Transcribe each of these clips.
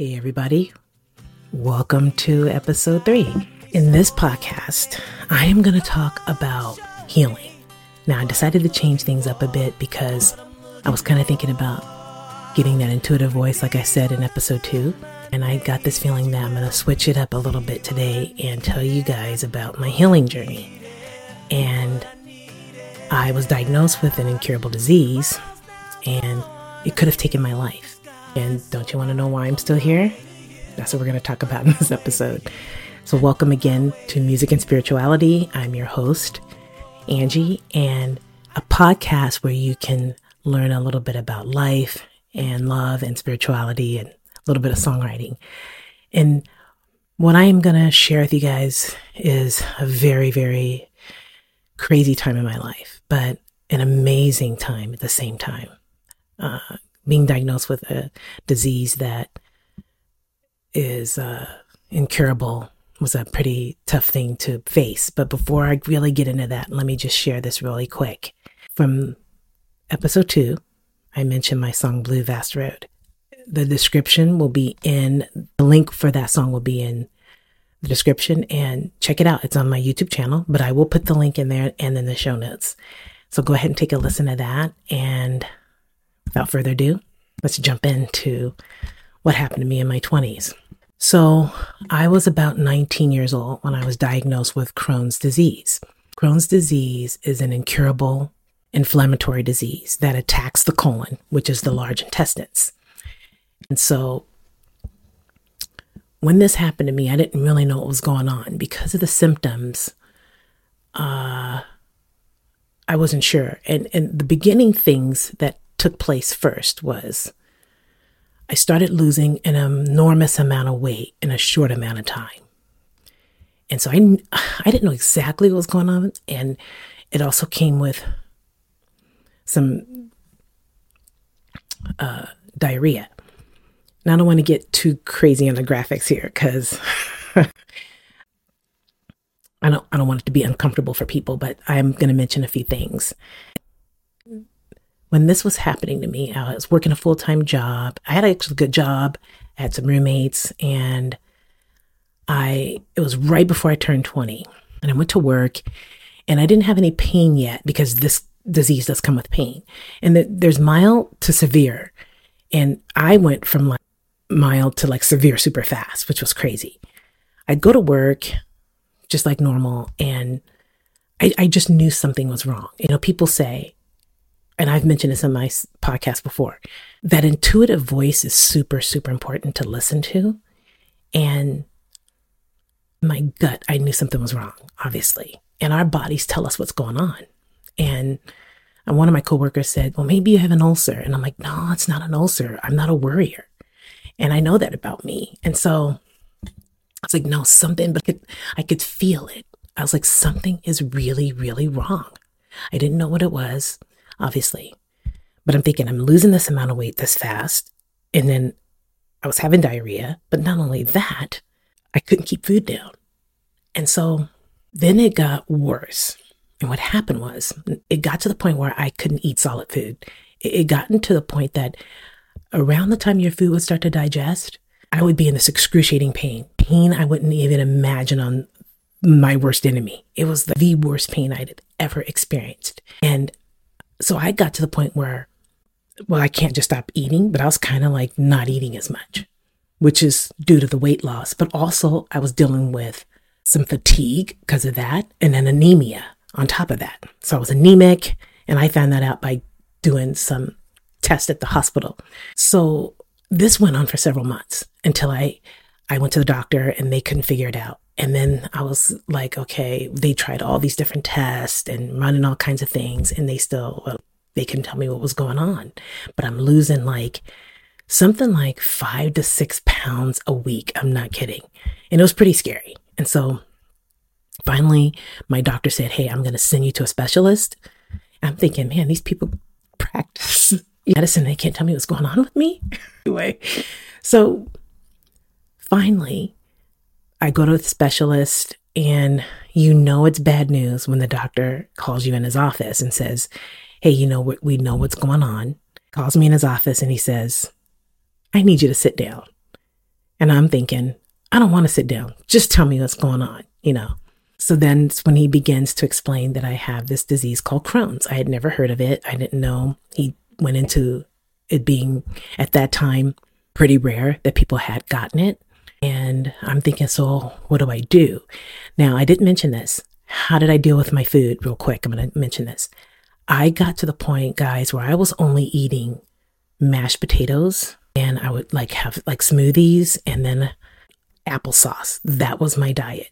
Hey, everybody. Welcome to episode three. In this podcast, I am going to talk about healing. Now, I decided to change things up a bit because I was kind of thinking about getting that intuitive voice, like I said in episode two. And I got this feeling that I'm going to switch it up a little bit today and tell you guys about my healing journey. And I was diagnosed with an incurable disease, and it could have taken my life. And don't you want to know why I'm still here? That's what we're going to talk about in this episode. So, welcome again to Music and Spirituality. I'm your host, Angie, and a podcast where you can learn a little bit about life and love and spirituality and a little bit of songwriting. And what I am going to share with you guys is a very, very crazy time in my life, but an amazing time at the same time. Uh, being diagnosed with a disease that is uh, incurable was a pretty tough thing to face. But before I really get into that, let me just share this really quick. From episode two, I mentioned my song Blue Vast Road. The description will be in, the link for that song will be in the description and check it out. It's on my YouTube channel, but I will put the link in there and in the show notes. So go ahead and take a listen to that. And without further ado, let's jump into what happened to me in my 20s. So, I was about 19 years old when I was diagnosed with Crohn's disease. Crohn's disease is an incurable inflammatory disease that attacks the colon, which is the large intestines. And so, when this happened to me, I didn't really know what was going on because of the symptoms. Uh, I wasn't sure. And and the beginning things that took place first was I started losing an enormous amount of weight in a short amount of time. And so I, I didn't know exactly what was going on. And it also came with some uh, diarrhea. Now, I don't want to get too crazy on the graphics here because I don't, I don't want it to be uncomfortable for people, but I'm going to mention a few things when this was happening to me, I was working a full time job. I had actually a good job, I had some roommates, and I it was right before I turned 20. And I went to work and I didn't have any pain yet because this disease does come with pain. And the, there's mild to severe. And I went from like mild to like severe super fast, which was crazy. I'd go to work just like normal and I, I just knew something was wrong. You know, people say, and I've mentioned this in my podcast before, that intuitive voice is super, super important to listen to. And my gut, I knew something was wrong, obviously. And our bodies tell us what's going on. And one of my coworkers said, Well, maybe you have an ulcer. And I'm like, No, it's not an ulcer. I'm not a worrier. And I know that about me. And so I was like, No, something, but I could, I could feel it. I was like, Something is really, really wrong. I didn't know what it was obviously. But I'm thinking, I'm losing this amount of weight this fast. And then I was having diarrhea. But not only that, I couldn't keep food down. And so then it got worse. And what happened was, it got to the point where I couldn't eat solid food. It gotten to the point that around the time your food would start to digest, I would be in this excruciating pain. Pain I wouldn't even imagine on my worst enemy. It was the worst pain I'd ever experienced. And so I got to the point where, well, I can't just stop eating, but I was kind of like not eating as much, which is due to the weight loss. But also, I was dealing with some fatigue because of that and then anemia on top of that. So I was anemic, and I found that out by doing some tests at the hospital. So this went on for several months until I I went to the doctor and they couldn't figure it out. And then I was like, okay, they tried all these different tests and running all kinds of things, and they still, well, they couldn't tell me what was going on. But I'm losing like something like five to six pounds a week. I'm not kidding. And it was pretty scary. And so finally, my doctor said, hey, I'm going to send you to a specialist. I'm thinking, man, these people practice medicine. They can't tell me what's going on with me. anyway, so finally, I go to the specialist and you know it's bad news when the doctor calls you in his office and says, Hey, you know, we, know what's going on. Calls me in his office and he says, I need you to sit down. And I'm thinking, I don't want to sit down. Just tell me what's going on, you know. So then it's when he begins to explain that I have this disease called Crohn's. I had never heard of it. I didn't know. He went into it being at that time pretty rare that people had gotten it. And I'm thinking, so what do I do? Now, I didn't mention this. How did I deal with my food? Real quick, I'm going to mention this. I got to the point, guys, where I was only eating mashed potatoes and I would like have like smoothies and then applesauce. That was my diet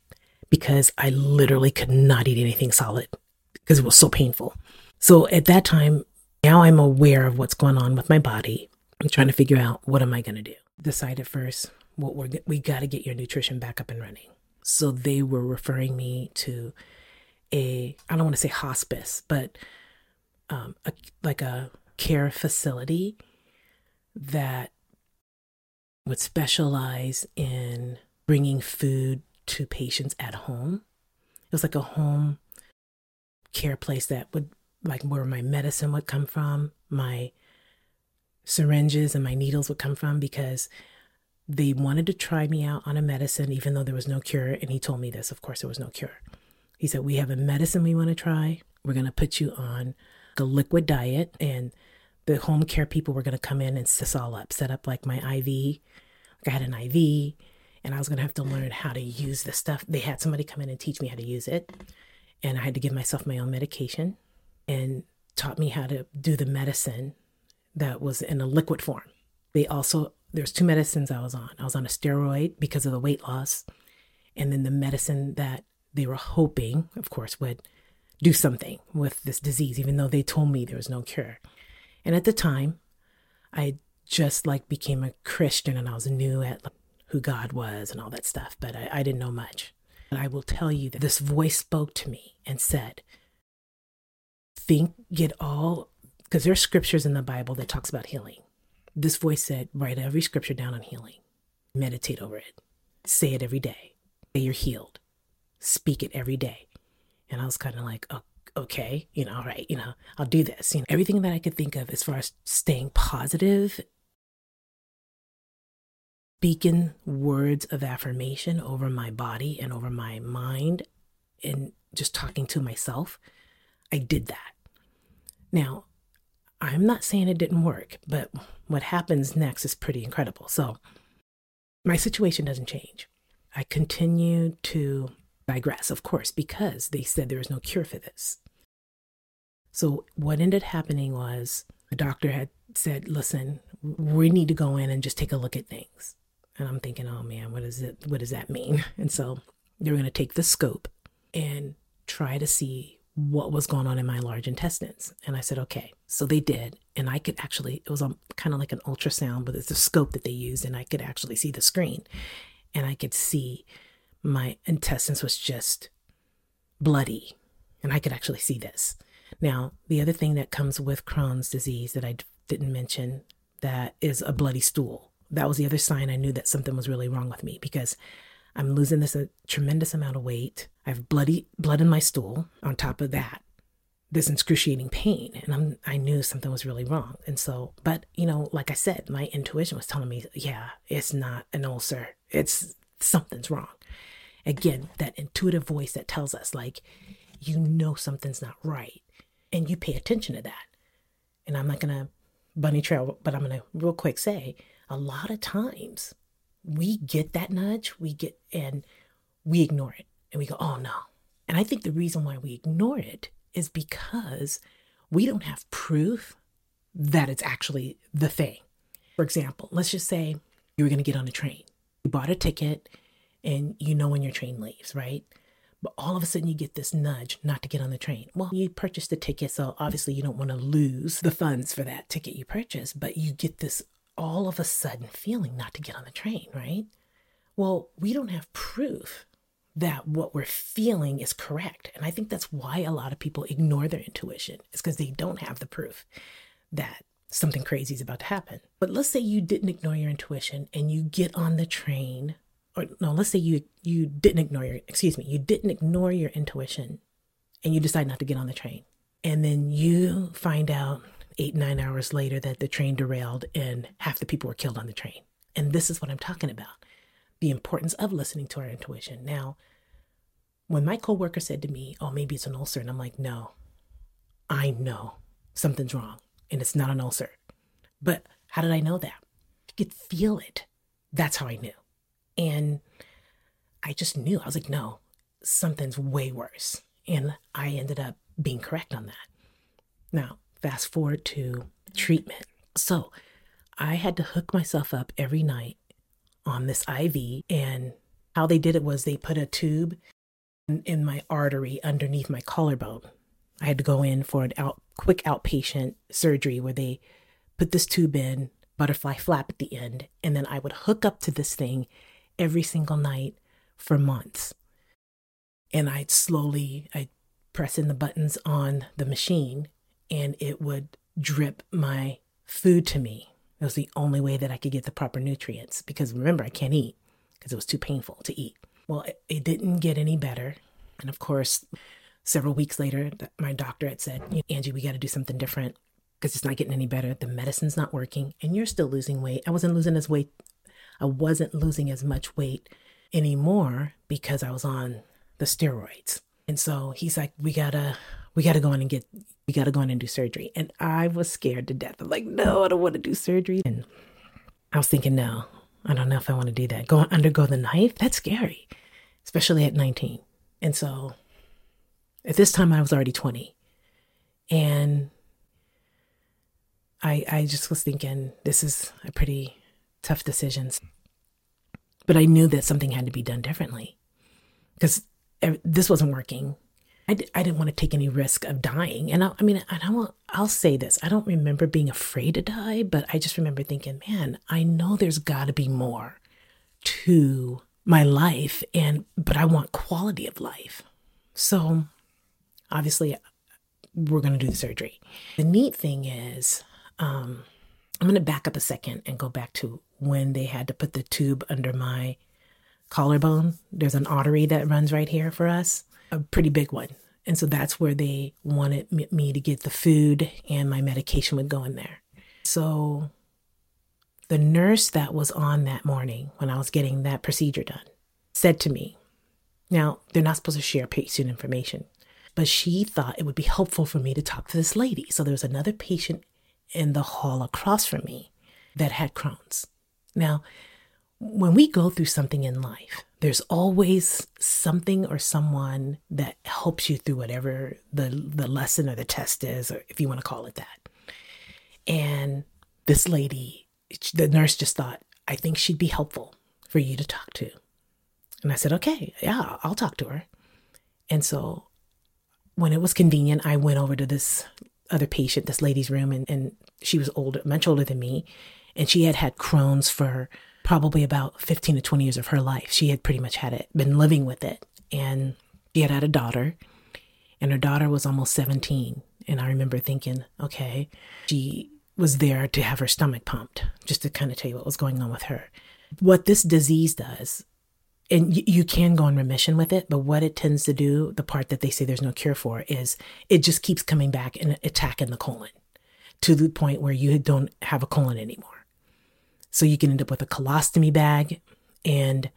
because I literally could not eat anything solid because it was so painful. So at that time, now I'm aware of what's going on with my body. I'm trying to figure out what am I going to do. Decided first, what we're we got to get your nutrition back up and running. So they were referring me to a I don't want to say hospice, but um, a, like a care facility that would specialize in bringing food to patients at home. It was like a home care place that would, like, where my medicine would come from, my syringes and my needles would come from because they wanted to try me out on a medicine, even though there was no cure. And he told me this, of course, there was no cure. He said, We have a medicine we want to try. We're going to put you on a liquid diet. And the home care people were going to come in and set us all up, set up like my IV. Like I had an IV and I was going to have to learn how to use the stuff. They had somebody come in and teach me how to use it. And I had to give myself my own medication and taught me how to do the medicine that was in a liquid form. They also, there's two medicines I was on. I was on a steroid because of the weight loss. And then the medicine that they were hoping, of course, would do something with this disease, even though they told me there was no cure. And at the time, I just like became a Christian and I was new at who God was and all that stuff, but I, I didn't know much. But I will tell you that this voice spoke to me and said, think, get all, because there's scriptures in the Bible that talks about healing. This voice said, write every scripture down on healing, meditate over it, say it every day, say you're healed, speak it every day. And I was kind of like, oh, okay, you know, all right, you know, I'll do this. You know, everything that I could think of as far as staying positive speaking words of affirmation over my body and over my mind and just talking to myself, I did that. Now, I'm not saying it didn't work, but what happens next is pretty incredible. So, my situation doesn't change. I continue to digress, of course, because they said there was no cure for this. So, what ended happening was the doctor had said, Listen, we need to go in and just take a look at things. And I'm thinking, oh man, what is it? What does that mean? And so they're going to take the scope and try to see what was going on in my large intestines. And I said, okay. So they did. And I could actually, it was kind of like an ultrasound, but it's a scope that they used. And I could actually see the screen. And I could see my intestines was just bloody. And I could actually see this. Now, the other thing that comes with Crohn's disease that I didn't mention that is a bloody stool that was the other sign I knew that something was really wrong with me because I'm losing this a tremendous amount of weight. I have bloody blood in my stool. On top of that, this excruciating pain, and I'm I knew something was really wrong. And so, but you know, like I said, my intuition was telling me, yeah, it's not an ulcer. It's something's wrong. Again, that intuitive voice that tells us like, you know, something's not right, and you pay attention to that. And I'm not gonna bunny trail, but I'm gonna real quick say a lot of times we get that nudge, we get and we ignore it and we go, oh no. And I think the reason why we ignore it is because we don't have proof that it's actually the thing. For example, let's just say you were going to get on a train. You bought a ticket and you know when your train leaves, right? But all of a sudden you get this nudge not to get on the train. Well, you purchased the ticket, so obviously you don't want to lose the funds for that ticket you purchased, but you get this all of a sudden feeling not to get on the train, right? Well, we don't have proof that what we're feeling is correct. And I think that's why a lot of people ignore their intuition, is because they don't have the proof that something crazy is about to happen. But let's say you didn't ignore your intuition and you get on the train, or no, let's say you you didn't ignore your excuse me, you didn't ignore your intuition and you decide not to get on the train. And then you find out eight, nine hours later that the train derailed and half the people were killed on the train. And this is what I'm talking about. the importance of listening to our intuition. Now, when my coworker said to me, "Oh, maybe it's an ulcer," and I'm like, "No, I know something's wrong, and it's not an ulcer." But how did I know that? I could feel it. That's how I knew, and I just knew. I was like, "No, something's way worse," and I ended up being correct on that. Now, fast forward to treatment. So, I had to hook myself up every night on this IV, and how they did it was they put a tube in my artery underneath my collarbone. I had to go in for an out quick outpatient surgery where they put this tube in, butterfly flap at the end, and then I would hook up to this thing every single night for months. And I'd slowly I'd press in the buttons on the machine and it would drip my food to me. It was the only way that I could get the proper nutrients because remember I can't eat because it was too painful to eat. Well, it, it didn't get any better. And of course, several weeks later, my doctor had said, Angie, we got to do something different because it's not getting any better. The medicine's not working and you're still losing weight. I wasn't losing as weight. I wasn't losing as much weight anymore because I was on the steroids. And so he's like, we gotta, we gotta go in and get, we gotta go in and do surgery. And I was scared to death. I'm like, no, I don't want to do surgery. And I was thinking, no, I don't know if I want to do that. Go undergo the knife? That's scary, especially at 19. And so at this time I was already 20. And I I just was thinking this is a pretty tough decision. But I knew that something had to be done differently because this wasn't working. I d- I didn't want to take any risk of dying. And I, I mean, I don't, I'll say this. I don't remember being afraid to die, but I just remember thinking, man, I know there's got to be more to my life and but I want quality of life. So obviously we're going to do the surgery. The neat thing is um I'm going to back up a second and go back to when they had to put the tube under my collarbone. There's an artery that runs right here for us, a pretty big one. And so that's where they wanted me to get the food and my medication would go in there. So the nurse that was on that morning when I was getting that procedure done said to me, now they're not supposed to share patient information, but she thought it would be helpful for me to talk to this lady. So there was another patient in the hall across from me that had Crohn's. Now, when we go through something in life, there's always something or someone that helps you through whatever the the lesson or the test is, or if you want to call it that. And this lady the nurse just thought, I think she'd be helpful for you to talk to. And I said, okay, yeah, I'll talk to her. And so when it was convenient, I went over to this other patient, this lady's room, and, and she was older, much older than me. And she had had Crohn's for probably about 15 to 20 years of her life. She had pretty much had it, been living with it. And she had had a daughter, and her daughter was almost 17. And I remember thinking, okay, she was there to have her stomach pumped, just to kind of tell you what was going on with her. What this disease does, and y- you can go in remission with it, but what it tends to do, the part that they say there's no cure for, is it just keeps coming back and attacking the colon to the point where you don't have a colon anymore. So you can end up with a colostomy bag, and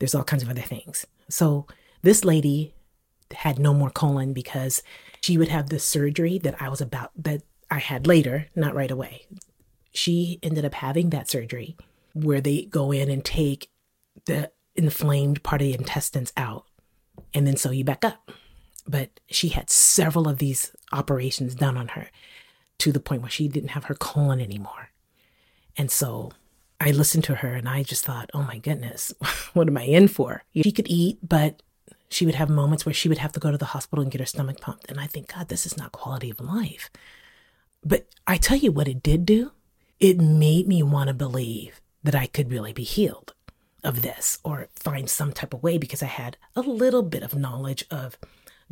there's all kinds of other things. So this lady had no more colon because she would have the surgery that I was about that I had later, not right away. She ended up having that surgery where they go in and take the inflamed part of the intestines out and then sew you back up. But she had several of these operations done on her to the point where she didn't have her colon anymore. And so I listened to her and I just thought, oh my goodness, what am I in for? She could eat, but she would have moments where she would have to go to the hospital and get her stomach pumped. And I think, God, this is not quality of life. But I tell you what it did do. It made me want to believe that I could really be healed of this or find some type of way because I had a little bit of knowledge of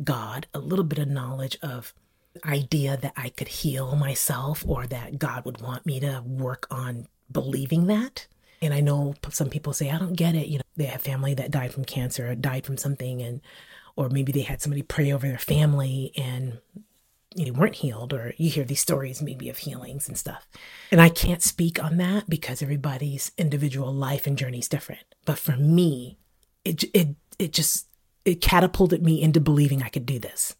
God, a little bit of knowledge of the idea that I could heal myself or that God would want me to work on believing that. And I know some people say, I don't get it. You know, they have family that died from cancer or died from something and or maybe they had somebody pray over their family and you know, weren't healed, or you hear these stories maybe of healings and stuff. And I can't speak on that because everybody's individual life and journey is different. But for me, it it it just it catapulted me into believing I could do this.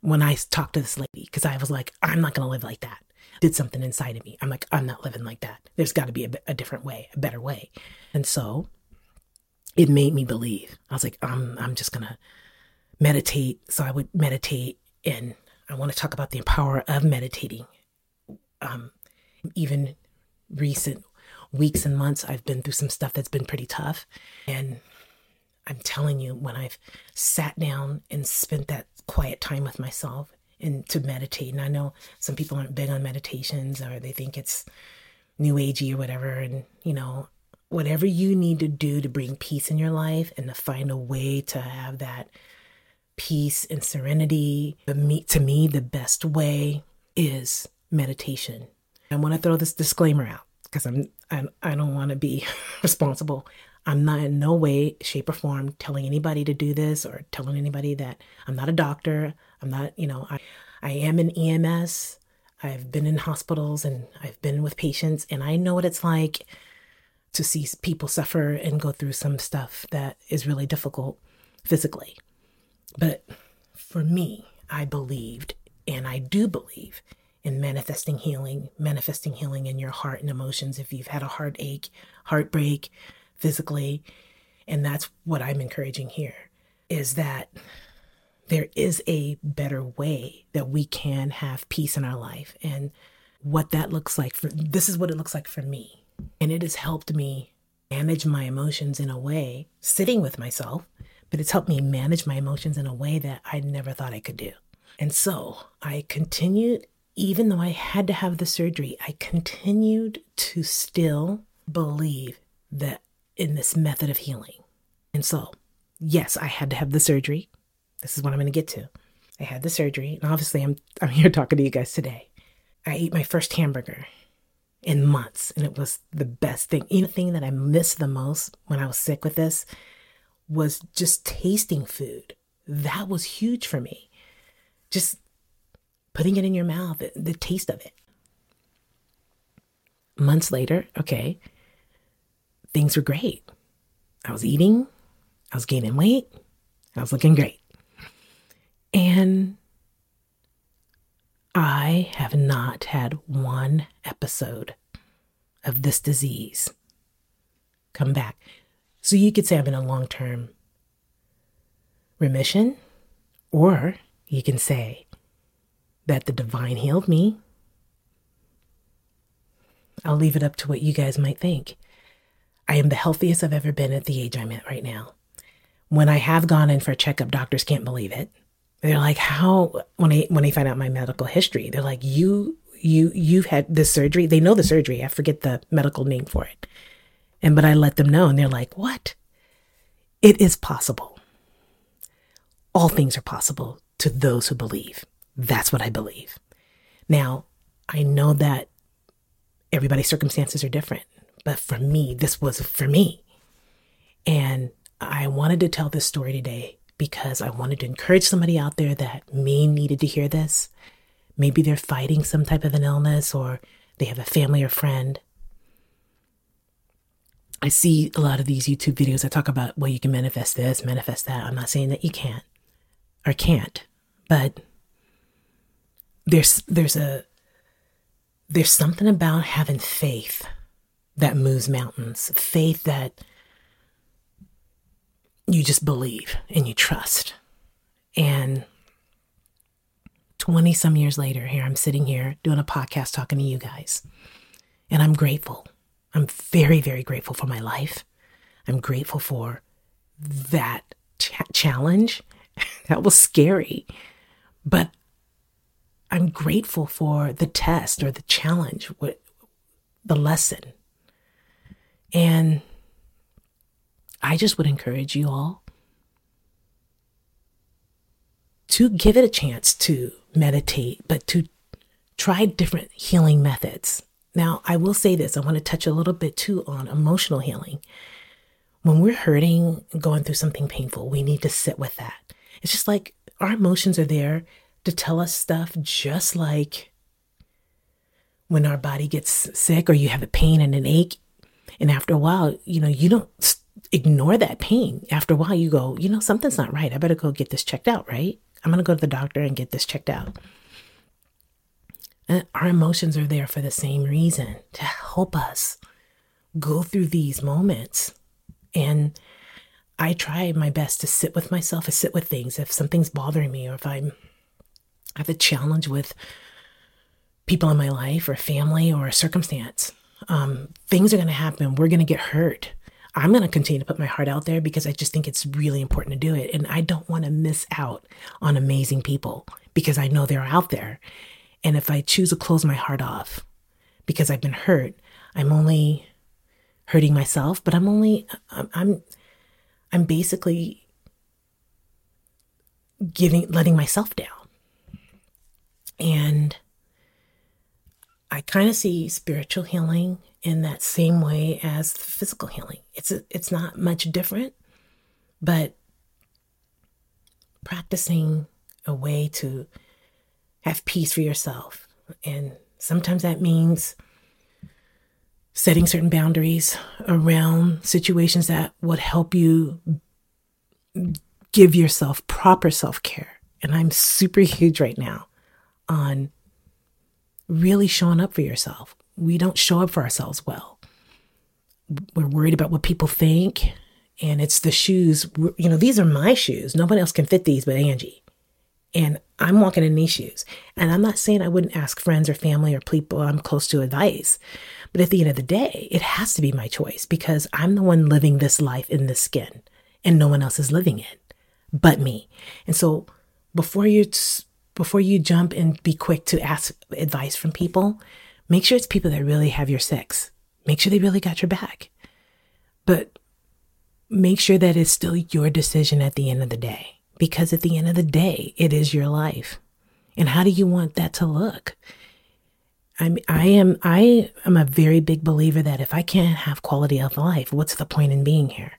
When I talked to this lady, because I was like, I'm not going to live like that. Did something inside of me. I'm like, I'm not living like that. There's got to be a, a different way, a better way. And so it made me believe. I was like, I'm I'm just gonna meditate. So I would meditate and I want to talk about the power of meditating. Um, even recent weeks and months, I've been through some stuff that's been pretty tough. And I'm telling you, when I've sat down and spent that quiet time with myself and to meditate, and I know some people aren't big on meditations or they think it's new agey or whatever. And, you know, whatever you need to do to bring peace in your life and to find a way to have that peace and serenity. me, To me, the best way is meditation. I want to throw this disclaimer out because I'm, I'm I don't want to be responsible. I'm not in no way, shape, or form telling anybody to do this or telling anybody that I'm not a doctor. I'm not, you know, I, I am an EMS. I've been in hospitals and I've been with patients, and I know what it's like to see people suffer and go through some stuff that is really difficult physically. But for me, I believed, and I do believe, in manifesting healing, manifesting healing in your heart and emotions. If you've had a heartache, heartbreak physically, and that's what I'm encouraging here is that there is a better way that we can have peace in our life. And what that looks like for this is what it looks like for me. And it has helped me manage my emotions in a way, sitting with myself but it's helped me manage my emotions in a way that I never thought I could do. And so I continued, even though I had to have the surgery, I continued to still believe that in this method of healing. And so, yes, I had to have the surgery. This is what I'm going to get to. I had the surgery, and obviously, I'm, I'm here talking to you guys today. I ate my first hamburger in months, and it was the best thing. Anything that I missed the most when I was sick with this was just tasting food. That was huge for me. Just putting it in your mouth, the, the taste of it. Months later, okay, things were great. I was eating, I was gaining weight, I was looking great. And I have not had one episode of this disease come back. So you could say I'm in a long term remission, or you can say that the divine healed me. I'll leave it up to what you guys might think. I am the healthiest I've ever been at the age I'm at right now. When I have gone in for a checkup, doctors can't believe it. They're like, "How?" When they when they find out my medical history, they're like, "You you you've had this surgery." They know the surgery. I forget the medical name for it. And but I let them know and they're like, "What?" It is possible. All things are possible to those who believe. That's what I believe. Now, I know that everybody's circumstances are different, but for me, this was for me. And I wanted to tell this story today because I wanted to encourage somebody out there that may needed to hear this. Maybe they're fighting some type of an illness or they have a family or friend I see a lot of these YouTube videos that talk about, well, you can manifest this, manifest that. I'm not saying that you can't or can't, but there's there's a there's something about having faith that moves mountains, faith that you just believe and you trust. And 20 some years later, here I'm sitting here doing a podcast talking to you guys. And I'm grateful. I'm very, very grateful for my life. I'm grateful for that ch- challenge. that was scary. But I'm grateful for the test or the challenge, what, the lesson. And I just would encourage you all to give it a chance to meditate, but to try different healing methods. Now, I will say this I want to touch a little bit too on emotional healing. When we're hurting, going through something painful, we need to sit with that. It's just like our emotions are there to tell us stuff just like when our body gets sick or you have a pain and an ache. And after a while, you know, you don't ignore that pain. After a while, you go, you know, something's not right. I better go get this checked out, right? I'm going to go to the doctor and get this checked out. And our emotions are there for the same reason to help us go through these moments. And I try my best to sit with myself, to sit with things. If something's bothering me, or if I'm I have a challenge with people in my life, or family, or a circumstance, um, things are going to happen. We're going to get hurt. I'm going to continue to put my heart out there because I just think it's really important to do it. And I don't want to miss out on amazing people because I know they're out there. And if I choose to close my heart off because I've been hurt, I'm only hurting myself, but I'm only, I'm, I'm, basically giving, letting myself down. And I kind of see spiritual healing in that same way as physical healing. It's a, it's not much different, but practicing a way to have peace for yourself. And sometimes that means setting certain boundaries around situations that would help you give yourself proper self care. And I'm super huge right now on really showing up for yourself. We don't show up for ourselves well. We're worried about what people think. And it's the shoes, you know, these are my shoes. Nobody else can fit these but Angie. And I'm walking in these shoes. And I'm not saying I wouldn't ask friends or family or people I'm close to advice. But at the end of the day, it has to be my choice because I'm the one living this life in this skin and no one else is living it but me. And so before you before you jump and be quick to ask advice from people, make sure it's people that really have your sex. Make sure they really got your back. But make sure that it's still your decision at the end of the day. Because at the end of the day, it is your life. And how do you want that to look? I'm, I am, I am a very big believer that if I can't have quality of life, what's the point in being here?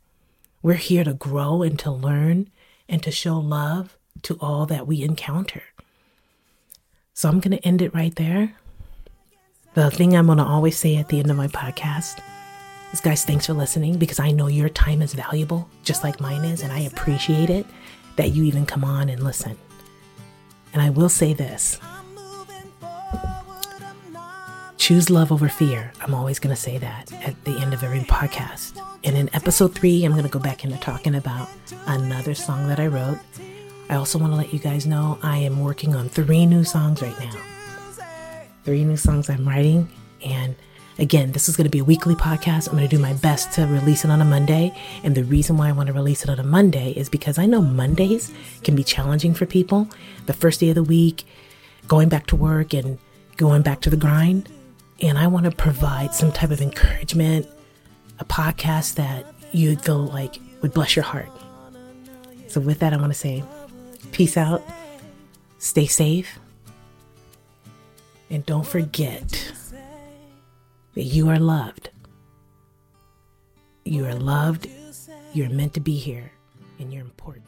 We're here to grow and to learn and to show love to all that we encounter. So I'm going to end it right there. The thing I'm going to always say at the end of my podcast is, guys, thanks for listening because I know your time is valuable, just like mine is, and I appreciate it that you even come on and listen. And I will say this choose love over fear. I'm always going to say that at the end of every podcast. And in episode three, I'm going to go back into talking about another song that I wrote I also want to let you guys know I am working on three new songs right now. Three new songs I'm writing. And again, this is going to be a weekly podcast. I'm going to do my best to release it on a Monday. And the reason why I want to release it on a Monday is because I know Mondays can be challenging for people. The first day of the week, going back to work and going back to the grind. And I want to provide some type of encouragement, a podcast that you'd feel like would bless your heart. So, with that, I want to say Peace out. Stay safe. And don't forget that you are loved. You are loved. You're meant to be here. And you're important.